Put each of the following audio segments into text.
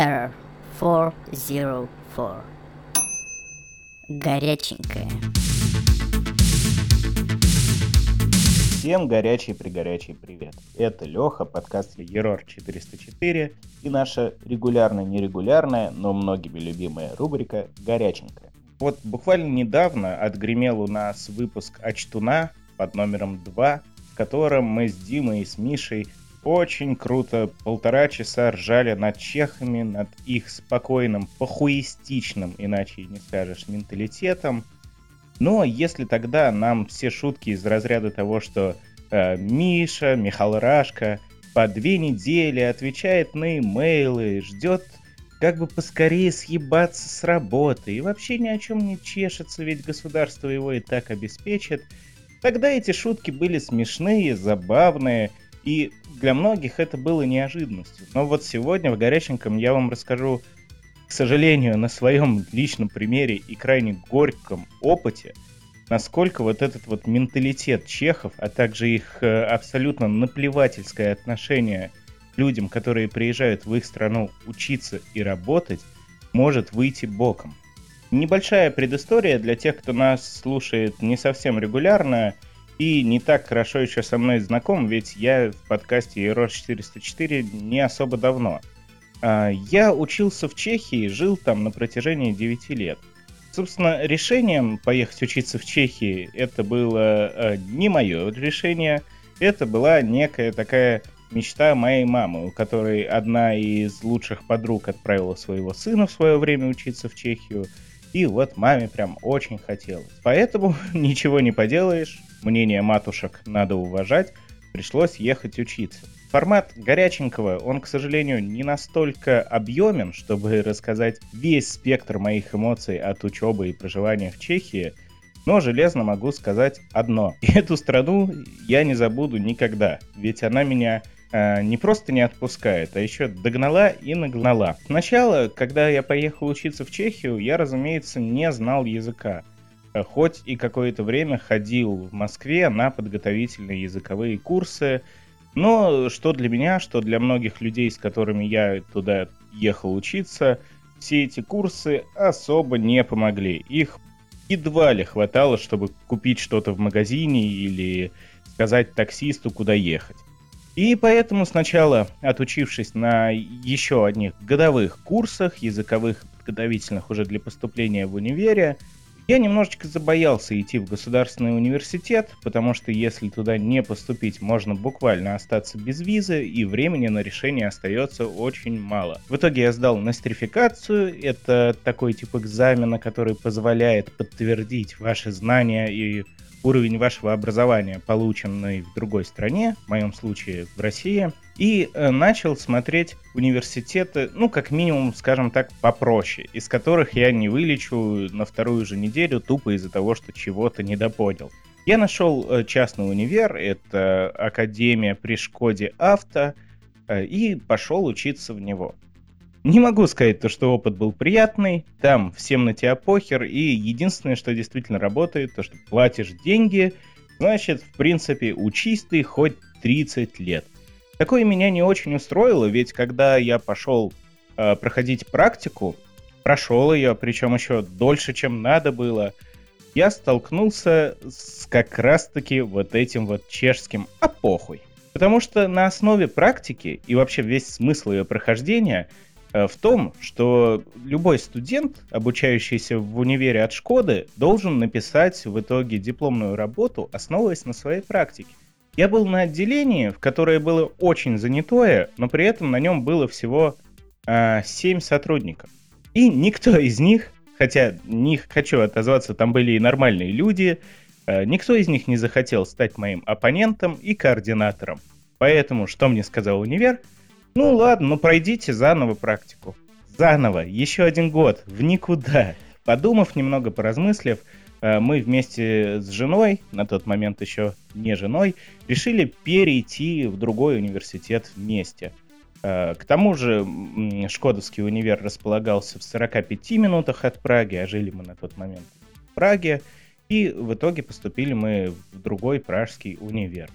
Error 404. Горяченькая. Всем горячий пригорячий привет. Это Леха, подкаст Ерор 404 и наша регулярно-нерегулярная, но многими любимая рубрика «Горяченькая». Вот буквально недавно отгремел у нас выпуск «Ачтуна» под номером 2, в котором мы с Димой и с Мишей очень круто полтора часа ржали над чехами, над их спокойным, похуистичным, иначе не скажешь, менталитетом. Но если тогда нам все шутки из разряда того, что э, Миша, Михаил Рашка по две недели отвечает на имейлы, ждет как бы поскорее съебаться с работы и вообще ни о чем не чешется, ведь государство его и так обеспечит, тогда эти шутки были смешные, забавные, и для многих это было неожиданностью. Но вот сегодня в горяченьком я вам расскажу, к сожалению, на своем личном примере и крайне горьком опыте, насколько вот этот вот менталитет чехов, а также их э, абсолютно наплевательское отношение к людям, которые приезжают в их страну учиться и работать, может выйти боком. Небольшая предыстория для тех, кто нас слушает не совсем регулярно – и не так хорошо еще со мной знаком, ведь я в подкасте Error 404 не особо давно. А, я учился в Чехии, жил там на протяжении 9 лет. Собственно, решением поехать учиться в Чехии это было а, не мое решение, это была некая такая мечта моей мамы, у которой одна из лучших подруг отправила своего сына в свое время учиться в Чехию, и вот маме прям очень хотелось. Поэтому ничего не поделаешь, мнение матушек надо уважать, пришлось ехать учиться. Формат горяченького, он, к сожалению, не настолько объемен, чтобы рассказать весь спектр моих эмоций от учебы и проживания в Чехии, но железно могу сказать одно. Эту страну я не забуду никогда, ведь она меня не просто не отпускает, а еще догнала и нагнала. Сначала, когда я поехал учиться в Чехию, я, разумеется, не знал языка. Э, хоть и какое-то время ходил в Москве на подготовительные языковые курсы, но что для меня, что для многих людей, с которыми я туда ехал учиться, все эти курсы особо не помогли. Их едва ли хватало, чтобы купить что-то в магазине или сказать таксисту, куда ехать. И поэтому сначала, отучившись на еще одних годовых курсах, языковых подготовительных уже для поступления в универе, я немножечко забоялся идти в государственный университет, потому что если туда не поступить, можно буквально остаться без визы, и времени на решение остается очень мало. В итоге я сдал нострификацию, это такой тип экзамена, который позволяет подтвердить ваши знания и уровень вашего образования, полученный в другой стране, в моем случае в России, и э, начал смотреть университеты, ну, как минимум, скажем так, попроще, из которых я не вылечу на вторую же неделю тупо из-за того, что чего-то недопонял. Я нашел э, частный универ, это Академия при Шкоде Авто, э, и пошел учиться в него. Не могу сказать, то, что опыт был приятный, там всем на тебя похер, и единственное, что действительно работает, то, что платишь деньги, значит, в принципе, учись ты хоть 30 лет. Такое меня не очень устроило, ведь когда я пошел э, проходить практику, прошел ее, причем еще дольше, чем надо было, я столкнулся с как раз-таки вот этим вот чешским «а похуй». Потому что на основе практики и вообще весь смысл ее прохождения – в том, что любой студент, обучающийся в универе от Шкоды, должен написать в итоге дипломную работу, основываясь на своей практике. Я был на отделении, в которое было очень занятое, но при этом на нем было всего э, 7 сотрудников. И никто из них, хотя не хочу отозваться, там были и нормальные люди, э, никто из них не захотел стать моим оппонентом и координатором. Поэтому, что мне сказал универ – ну ладно, ну пройдите заново практику. Заново, еще один год, в никуда. Подумав немного, поразмыслив, э, мы вместе с женой, на тот момент еще не женой, решили перейти в другой университет вместе. Э, к тому же Шкодовский универ располагался в 45 минутах от Праги, а жили мы на тот момент в Праге. И в итоге поступили мы в другой пражский универ.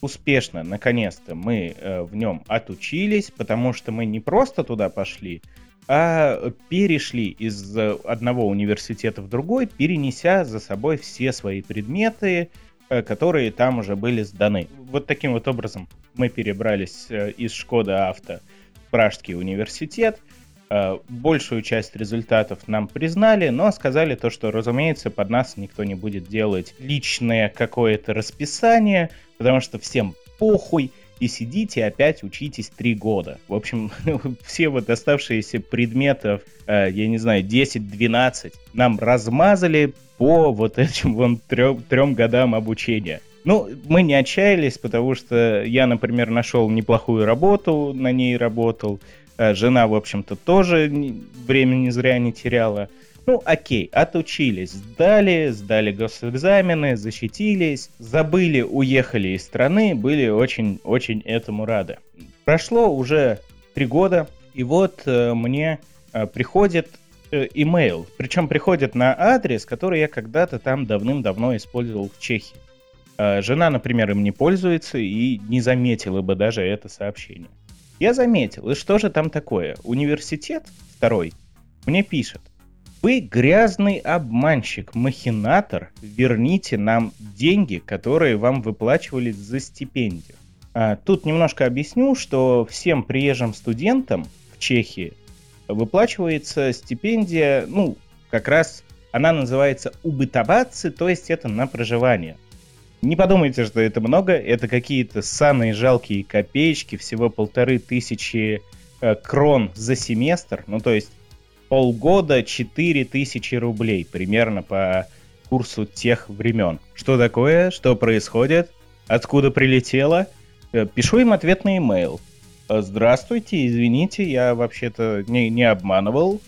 Успешно, наконец-то, мы э, в нем отучились, потому что мы не просто туда пошли, а перешли из одного университета в другой, перенеся за собой все свои предметы, э, которые там уже были сданы. Вот таким вот образом мы перебрались э, из Шкода Авто в Пражский университет. Э, большую часть результатов нам признали, но сказали то, что, разумеется, под нас никто не будет делать личное какое-то расписание, потому что всем похуй, и сидите опять учитесь три года. В общем, все вот оставшиеся предметов, э, я не знаю, 10-12 нам размазали по вот этим вон трем, трем годам обучения. Ну, мы не отчаялись, потому что я, например, нашел неплохую работу, на ней работал. Э, жена, в общем-то, тоже времени зря не теряла. Ну, окей, отучились, сдали, сдали госэкзамены, защитились, забыли, уехали из страны, были очень-очень этому рады. Прошло уже три года, и вот э, мне э, приходит э, имейл, причем приходит на адрес, который я когда-то там давным-давно использовал в Чехии. Э, жена, например, им не пользуется и не заметила бы даже это сообщение. Я заметил, и что же там такое? Университет второй мне пишет, вы грязный обманщик, махинатор, верните нам деньги, которые вам выплачивались за стипендию. А, тут немножко объясню, что всем приезжим студентам в Чехии выплачивается стипендия, ну, как раз она называется убытоваться, то есть это на проживание. Не подумайте, что это много, это какие-то самые жалкие копеечки, всего полторы тысячи э, крон за семестр, ну то есть полгода 4000 рублей, примерно по курсу тех времен. Что такое? Что происходит? Откуда прилетело? Э, пишу им ответный имейл. «Э, Здравствуйте, извините, я вообще-то не, не обманывал.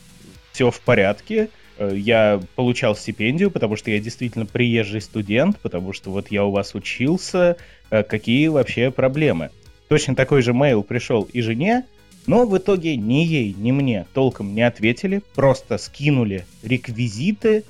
Все в порядке. Э, я получал стипендию, потому что я действительно приезжий студент, потому что вот я у вас учился. Какие вообще проблемы? Точно такой же мейл пришел и жене, но в итоге ни ей, ни мне толком не ответили, просто скинули реквизиты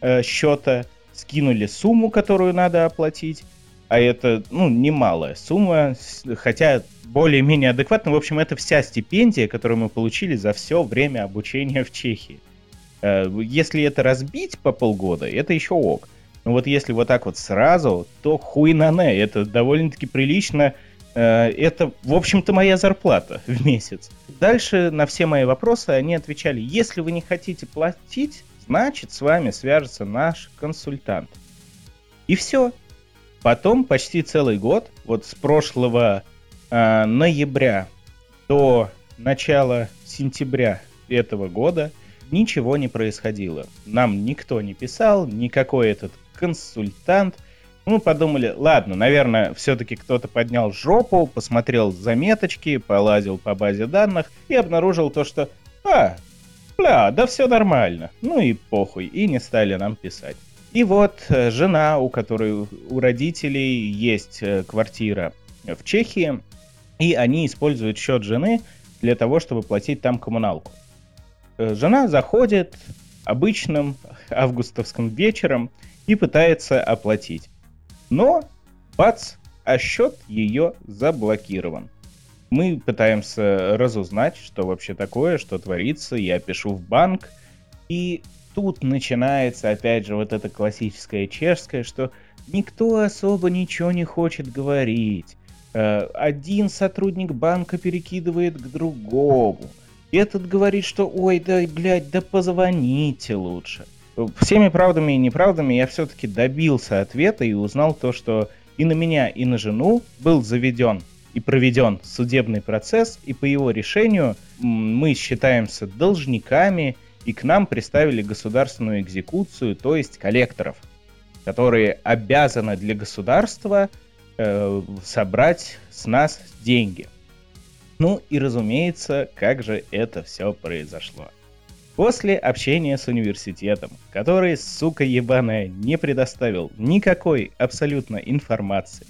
э, счета, скинули сумму, которую надо оплатить, а это, ну, немалая сумма, хотя более-менее адекватно. В общем, это вся стипендия, которую мы получили за все время обучения в Чехии. Э, если это разбить по полгода, это еще ок. Но вот если вот так вот сразу, то хуй на не, это довольно-таки прилично Э, это, в общем-то, моя зарплата в месяц. Дальше на все мои вопросы они отвечали, если вы не хотите платить, значит с вами свяжется наш консультант. И все. Потом почти целый год, вот с прошлого э, ноября до начала сентября этого года, ничего не происходило. Нам никто не писал, никакой этот консультант мы подумали, ладно, наверное, все-таки кто-то поднял жопу, посмотрел заметочки, полазил по базе данных и обнаружил то, что «А, бля, да все нормально». Ну и похуй, и не стали нам писать. И вот э, жена, у которой у родителей есть э, квартира в Чехии, и они используют счет жены для того, чтобы платить там коммуналку. Э, жена заходит обычным августовским вечером и пытается оплатить. Но, бац, а счет ее заблокирован. Мы пытаемся разузнать, что вообще такое, что творится. Я пишу в банк. И тут начинается, опять же, вот это классическое чешское, что никто особо ничего не хочет говорить. Э, один сотрудник банка перекидывает к другому. Этот говорит, что ой, да, блядь, да позвоните лучше всеми правдами и неправдами я все-таки добился ответа и узнал то, что и на меня, и на жену был заведен и проведен судебный процесс, и по его решению мы считаемся должниками, и к нам приставили государственную экзекуцию, то есть коллекторов, которые обязаны для государства э, собрать с нас деньги. Ну и разумеется, как же это все произошло. После общения с университетом, который, сука ебаная, не предоставил никакой абсолютно информации,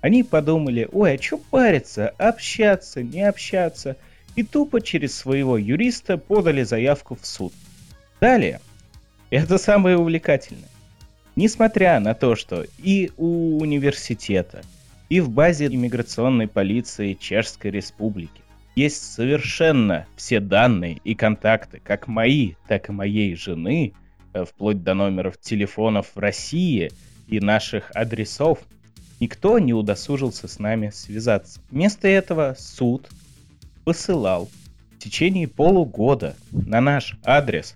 они подумали, ой, а чё париться, общаться, не общаться, и тупо через своего юриста подали заявку в суд. Далее, это самое увлекательное. Несмотря на то, что и у университета, и в базе иммиграционной полиции Чешской Республики. Есть совершенно все данные и контакты, как мои, так и моей жены, э, вплоть до номеров телефонов в России и наших адресов. Никто не удосужился с нами связаться. Вместо этого суд посылал в течение полугода на наш адрес,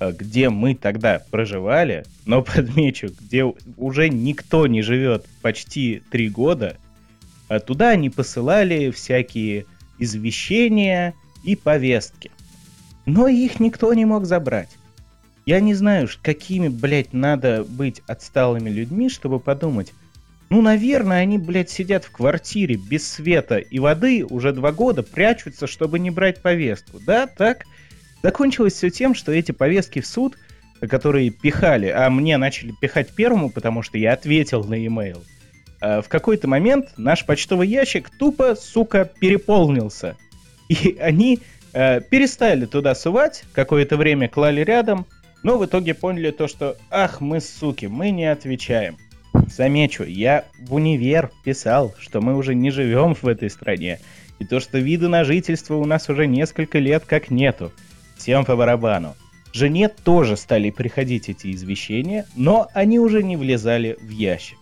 где мы тогда проживали, но подмечу, где уже никто не живет почти три года, а туда они посылали всякие извещения и повестки. Но их никто не мог забрать. Я не знаю, какими, блядь, надо быть отсталыми людьми, чтобы подумать, ну, наверное, они, блядь, сидят в квартире без света и воды уже два года, прячутся, чтобы не брать повестку. Да, так? Закончилось все тем, что эти повестки в суд, которые пихали, а мне начали пихать первому, потому что я ответил на e-mail, а в какой-то момент наш почтовый ящик тупо, сука, переполнился. И они э, перестали туда сувать, какое-то время клали рядом, но в итоге поняли то, что «Ах, мы суки, мы не отвечаем». Замечу, я в универ писал, что мы уже не живем в этой стране, и то, что виды на жительство у нас уже несколько лет как нету. Всем по барабану. Жене тоже стали приходить эти извещения, но они уже не влезали в ящик.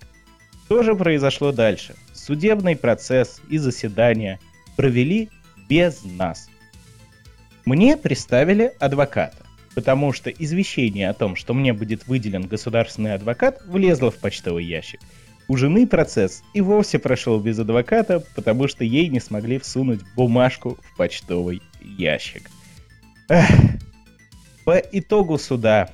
Что же произошло дальше? Судебный процесс и заседания провели без нас. Мне представили адвоката потому что извещение о том, что мне будет выделен государственный адвокат, влезло в почтовый ящик. У жены процесс и вовсе прошел без адвоката, потому что ей не смогли всунуть бумажку в почтовый ящик. По итогу суда,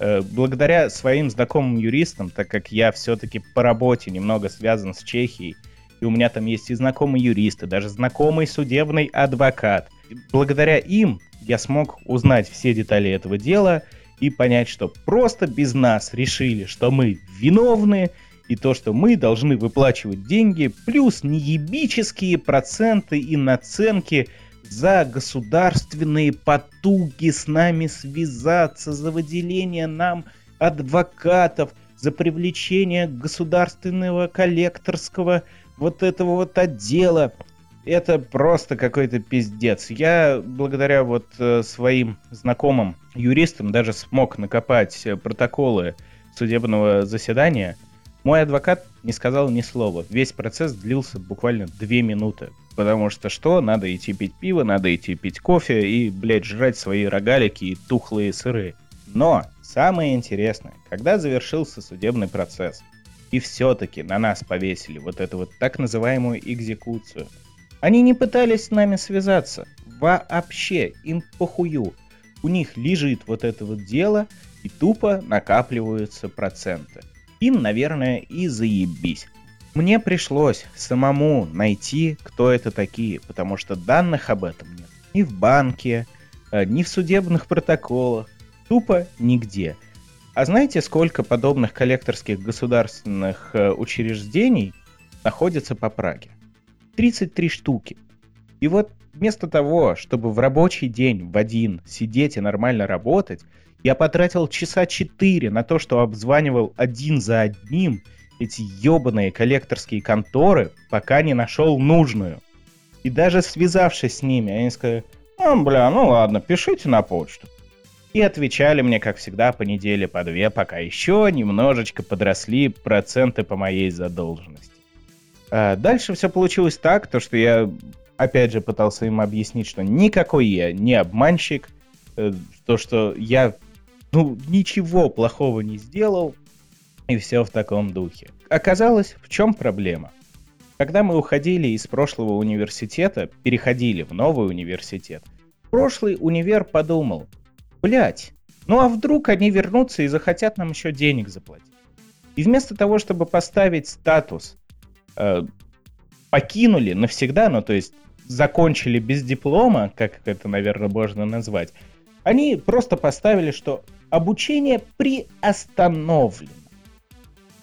э, благодаря своим знакомым юристам, так как я все-таки по работе немного связан с Чехией, и у меня там есть и знакомые юристы, даже знакомый судебный адвокат. Благодаря им я смог узнать все детали этого дела и понять, что просто без нас решили, что мы виновны, и то, что мы должны выплачивать деньги, плюс неебические проценты и наценки за государственные потуги с нами связаться, за выделение нам адвокатов, за привлечение государственного коллекторского вот этого вот отдела это просто какой-то пиздец. Я благодаря вот э, своим знакомым юристам даже смог накопать э, протоколы судебного заседания. Мой адвокат не сказал ни слова. Весь процесс длился буквально две минуты. Потому что что? Надо идти пить пиво, надо идти пить кофе и, блядь, жрать свои рогалики и тухлые сыры. Но самое интересное, когда завершился судебный процесс, и все-таки на нас повесили вот эту вот так называемую экзекуцию – они не пытались с нами связаться. Вообще, им похую. У них лежит вот это вот дело, и тупо накапливаются проценты. Им, наверное, и заебись. Мне пришлось самому найти, кто это такие, потому что данных об этом нет. Ни в банке, э, ни в судебных протоколах, тупо нигде. А знаете, сколько подобных коллекторских государственных э, учреждений находится по Праге? 33 штуки. И вот вместо того, чтобы в рабочий день в один сидеть и нормально работать, я потратил часа 4 на то, что обзванивал один за одним эти ебаные коллекторские конторы, пока не нашел нужную. И даже связавшись с ними, они сказали, ну, бля, ну ладно, пишите на почту. И отвечали мне, как всегда, по неделе по две, пока еще немножечко подросли проценты по моей задолженности. А дальше все получилось так, то что я опять же пытался им объяснить, что никакой я не обманщик, э, то что я ну ничего плохого не сделал и все в таком духе. Оказалось, в чем проблема? Когда мы уходили из прошлого университета, переходили в новый университет, прошлый универ подумал, блять, ну а вдруг они вернутся и захотят нам еще денег заплатить? И вместо того, чтобы поставить статус э, покинули навсегда, ну то есть закончили без диплома, как это, наверное, можно назвать, они просто поставили, что обучение приостановлено.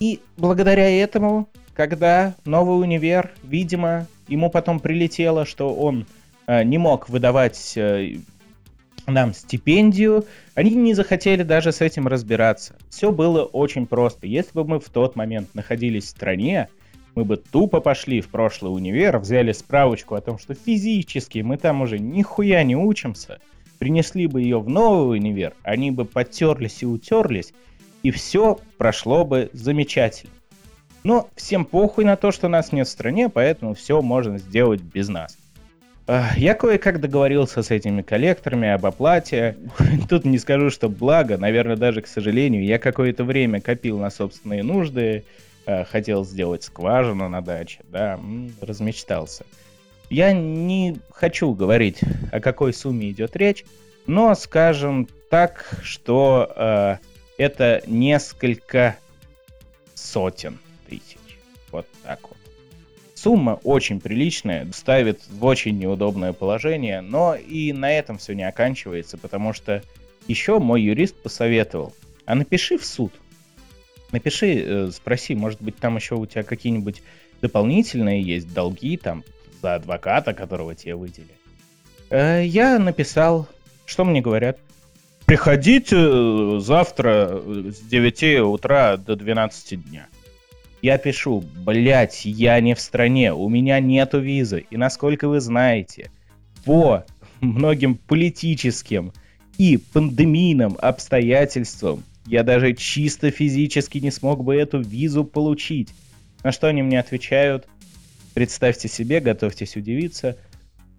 И благодаря этому, когда новый универ, видимо, ему потом прилетело, что он э, не мог выдавать э, нам стипендию, они не захотели даже с этим разбираться. Все было очень просто. Если бы мы в тот момент находились в стране, мы бы тупо пошли в прошлый универ, взяли справочку о том, что физически мы там уже нихуя не учимся, принесли бы ее в новый универ, они бы потерлись и утерлись, и все прошло бы замечательно. Но всем похуй на то, что нас нет в стране, поэтому все можно сделать без нас. Я кое-как договорился с этими коллекторами об оплате. Тут не скажу, что благо, наверное, даже к сожалению, я какое-то время копил на собственные нужды, Э, хотел сделать скважину на даче, да, размечтался. Я не хочу говорить, о какой сумме идет речь, но скажем так, что э, это несколько сотен тысяч. Вот так вот. Сумма очень приличная, ставит в очень неудобное положение, но и на этом все не оканчивается, потому что еще мой юрист посоветовал, а напиши в суд, Напиши, э, спроси, может быть, там еще у тебя какие-нибудь дополнительные есть долги там за адвоката, которого тебе выделили. Э, я написал, что мне говорят. Приходите э, завтра с 9 утра до 12 дня. Я пишу, блять, я не в стране, у меня нету визы. И насколько вы знаете, по многим политическим и пандемийным обстоятельствам я даже чисто физически не смог бы эту визу получить. На что они мне отвечают? Представьте себе, готовьтесь удивиться.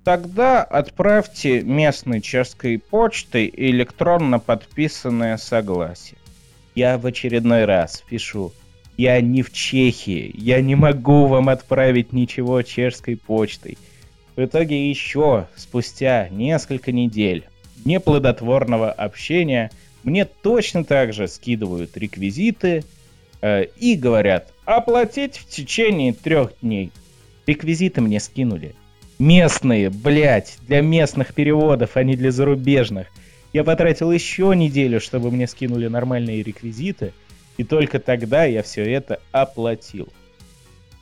Тогда отправьте местной чешской почтой электронно подписанное согласие. Я в очередной раз пишу. Я не в Чехии. Я не могу вам отправить ничего чешской почтой. В итоге еще спустя несколько недель неплодотворного общения – мне точно так же скидывают реквизиты э, и говорят, оплатить в течение трех дней. Реквизиты мне скинули. Местные, блядь, для местных переводов, а не для зарубежных. Я потратил еще неделю, чтобы мне скинули нормальные реквизиты, и только тогда я все это оплатил.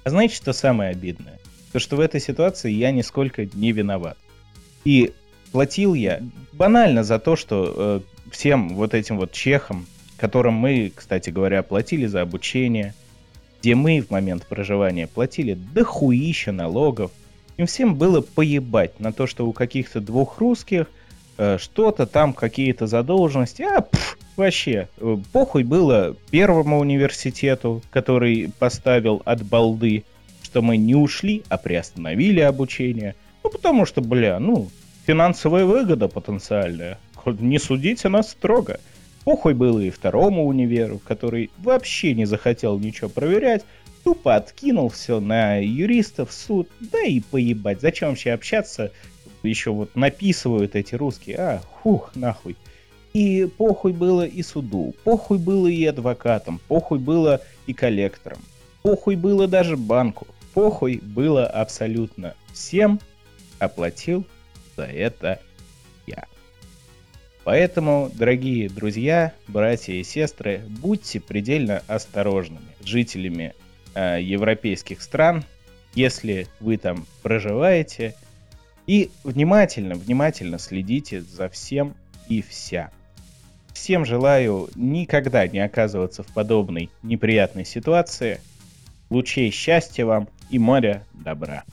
А знаете, что самое обидное? То, что в этой ситуации я нисколько не виноват. И платил я банально за то, что э, всем вот этим вот чехам, которым мы, кстати говоря, платили за обучение, где мы в момент проживания платили дохуища налогов, им всем было поебать на то, что у каких-то двух русских э, что-то там, какие-то задолженности, а пф, вообще, э, похуй было первому университету, который поставил от балды, что мы не ушли, а приостановили обучение, ну потому что, бля, ну, финансовая выгода потенциальная. Не судите нас строго. Похуй было и второму универу, который вообще не захотел ничего проверять, тупо откинул все на юристов, суд, да и поебать, зачем вообще общаться, еще вот написывают эти русские, а, хух, нахуй. И похуй было и суду, похуй было и адвокатам, похуй было и коллекторам, похуй было даже банку, похуй было абсолютно всем, оплатил за это Поэтому, дорогие друзья, братья и сестры, будьте предельно осторожными жителями э, европейских стран, если вы там проживаете, и внимательно, внимательно следите за всем и вся. Всем желаю никогда не оказываться в подобной неприятной ситуации. Лучей счастья вам и моря добра.